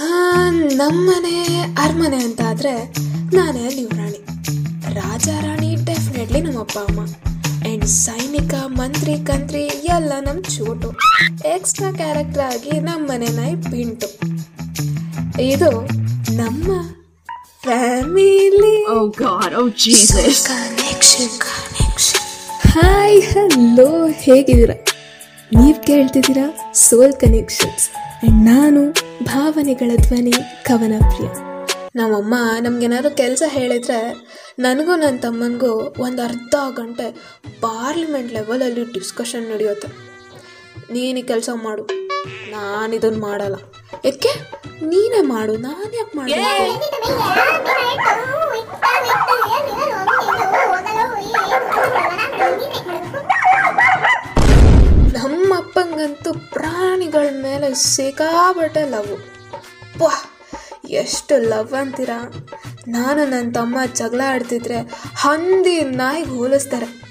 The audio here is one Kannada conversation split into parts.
ನಮ್ಮನೆ ಅರಮನೆ ಅಂತ ಆದರೆ ನಾನೇ ನೀವು ಯುವರಾಣಿ. ರಾಜ ರಾಣಿ ಡೆಫಿನೆಟ್ಲಿ ನಮ್ಮ ಅಪ್ಪ ಅಮ್ಮ. ಆ್ಯಂಡ್ ಸೈನಿಕ ಮಂತ್ರಿ ಕಂತ್ರಿ ಎಲ್ಲ ನಮ್ಮ ಚೋಟು. ಎಕ್ಸ್ಟ್ರಾ ಕ್ಯಾರೆಕ್ಟರ್ ಆಗಿ ನಮ್ಮನೆ ನಾಯಿ ಪಿಂಟು ಇದು ನಮ್ಮ ಫ್ಯಾಮಿಲಿ ಹಾಯ್ ಹಲೋ ಹೇಗಿದ್ದೀರಾ? ನೀವು ಕೇಳ್ತಿದ್ದೀರಾ ಸೋಲ್ ಕನೆಕ್ಷನ್ಸ್ ಆ್ಯಂಡ್ ನಾನು ಭಾವನೆಗಳ ಧ್ವನಿ ಕವನ ಪ್ರಿಯ ನಮ್ಮಮ್ಮ ನಮ್ಗೇನಾದ್ರು ಕೆಲಸ ಹೇಳಿದ್ರೆ ನನಗೂ ನನ್ನ ತಮ್ಮನಿಗೂ ಒಂದು ಅರ್ಧ ಗಂಟೆ ಪಾರ್ಲಿಮೆಂಟ್ ಲೆವೆಲಲ್ಲಿ ಡಿಸ್ಕಷನ್ ನಡೆಯುತ್ತೆ. ನೀನು ಕೆಲಸ ಮಾಡು ನಾನು ಇದನ್ನು ಮಾಡಲ್ಲ. ಯಾಕೆ? ನೀನೇ ಮಾಡು ನಾನು ಯಾಕೆ ಮಾಡಲ್ಲ ಪ್ರಾಣಿಗಳ ಮೇಲೆ ಸಿಕ್ಕಾಬಟ್ಟೆ ಲವ್. ವಾ ಎಷ್ಟು ಲವ್ ಅಂತೀರಾ? ನಾನು ನನ್ನ ತಮ್ಮ ಜಗಳ ಆಡ್ತಿದ್ರೆ ಹಂದಿ ನಾಯಿ ಹೋಲಿಸ್ತಾರೆ.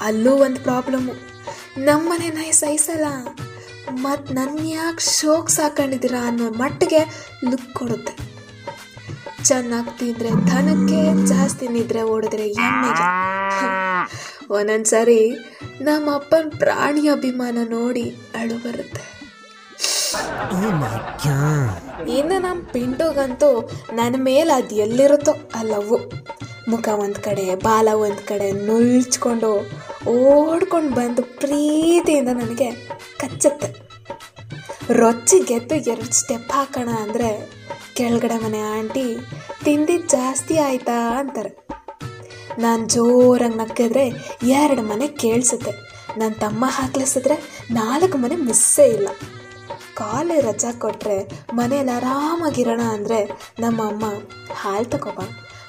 ಅಲ್ಲೂ ಒಂದು ಪ್ರಾಬ್ಲಮ್ಮು ನಮ್ಮನೆ ನಾಯಿ ಸಹಿಸಲ್ಲ ಮತ್ತು ನನ್ನ ಯಾಕೆ ಶೋಕ್ ಸಾಕೊಂಡಿದ್ದೀರಾ ಅನ್ನೋ ಮಟ್ಟಿಗೆ ಲುಕ್ ಕೊಡುತ್ತೆ. ಚೆನ್ನಾಗಿ ತಿಂದ್ರೆ ಧನಕ್ಕೆ ಜಾಸ್ತಿ ನಿದ್ರೆ ಓಡಿದ್ರೆ ಎಮ್ಮೆಗೆ ಒಂದೊಂದ್ಸರಿ ನಮ್ಮ ಅಪ್ಪನ ಪ್ರಾಣಿ ಅಭಿಮಾನ ನೋಡಿ ಅಳು ಬರುತ್ತೆ. ಇನ್ನು ನಮ್ಮ ಪಿಂಟುಗಂತೂ ನನ್ನ ಮೇಲೆ ಅದು ಎಲ್ಲಿರುತ್ತೋ ಅಲ್ಲವು ಮುಖ ಒಂದು ಕಡೆ ಬಾಲ ಒಂದು ಕಡೆ ನುಳ್ಚ್ಕೊಂಡು ಓಡ್ಕೊಂಡು ಬಂದು ಪ್ರೀತಿಯಿಂದ ನನಗೆ ಕಚ್ಚುತ್ತೆ. ರೊಚ್ಚಿಗೆದ್ದು ಎರಡು ಸ್ಟೆಪ್ ಹಾಕೋಣ ಅಂದರೆ ಕೆಳಗಡೆ ಮನೆ ಆಂಟಿ ತಿಂದಿದ್ದು ಜಾಸ್ತಿ ಆಯ್ತಾ ಅಂತಾರೆ. ನಾನು ಜೋರಾಗಿ ನಕ್ಕಿದ್ರೆ ಎರಡು ಮನೆ ಕೇಳಿಸುತ್ತೆ. ನನ್ನ ತಮ್ಮ ಹಾಕ್ಲಿಸಿದ್ರೆ ನಾಲ್ಕು ಮನೆ ಮಿಸ್ಸೇ ಇಲ್ಲ. ಕಾಲೇ ರಜಾ ಕೊಟ್ಟರೆ ಮನೇಲಿ ಆರಾಮಾಗಿರೋಣ ಅಂದರೆ ನಮ್ಮ ಅಮ್ಮ ಹಾಲು ತಗೋಬ,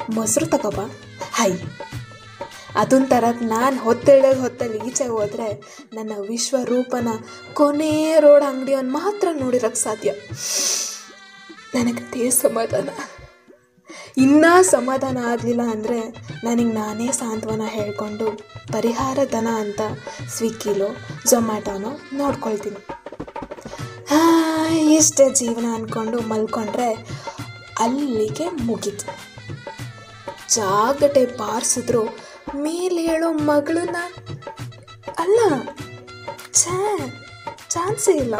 ಮೊಸರು ತಗೋಬ. ಹೈ! ಅದೊಂದು ಥರ ನಾನು ಹೊತ್ತಿಳಿದ ಹೊತ್ತಲ್ಲಿ ಈಚೆ ಹೋದರೆ ನನ್ನ ವಿಶ್ವರೂಪನ ಕೊನೆ ರೋಡ್ ಅಂಗಡಿಯನ್ನು ಮಾತ್ರ ನೋಡಿರೋಕ್ಕೆ ಸಾಧ್ಯ. ನನಗೆ ಅದೇ ಸಮಾಧಾನ. ಇನ್ನೂ ಸಮಾಧಾನ ಆಗಲಿಲ್ಲ ಅಂದರೆ ನನಗೆ ನಾನೇ ಸಾಂತ್ವನ ಹೇಳಿಕೊಂಡು ಪರಿಹಾರ ಧನ ಅಂತ ಸ್ವಿಗ್ಗಿಲೋ ಝೊಮ್ಯಾಟೋನೋ ನೋಡ್ಕೊಳ್ತೀನಿ. ಇಷ್ಟೇ ಜೀವನ ಅಂದ್ಕೊಂಡು ಮಲ್ಕೊಂಡ್ರೆ ಅಲ್ಲಿಗೆ ಮುಗೀತು. ಜಾಗಟೆ ಬಾರಿಸಿದ್ರು ಮೇಲೆ ಹೇಳೋ ಮಗಳನ್ನ ಅಲ್ಲ ಚಾನ್ಸೇ ಇಲ್ಲ.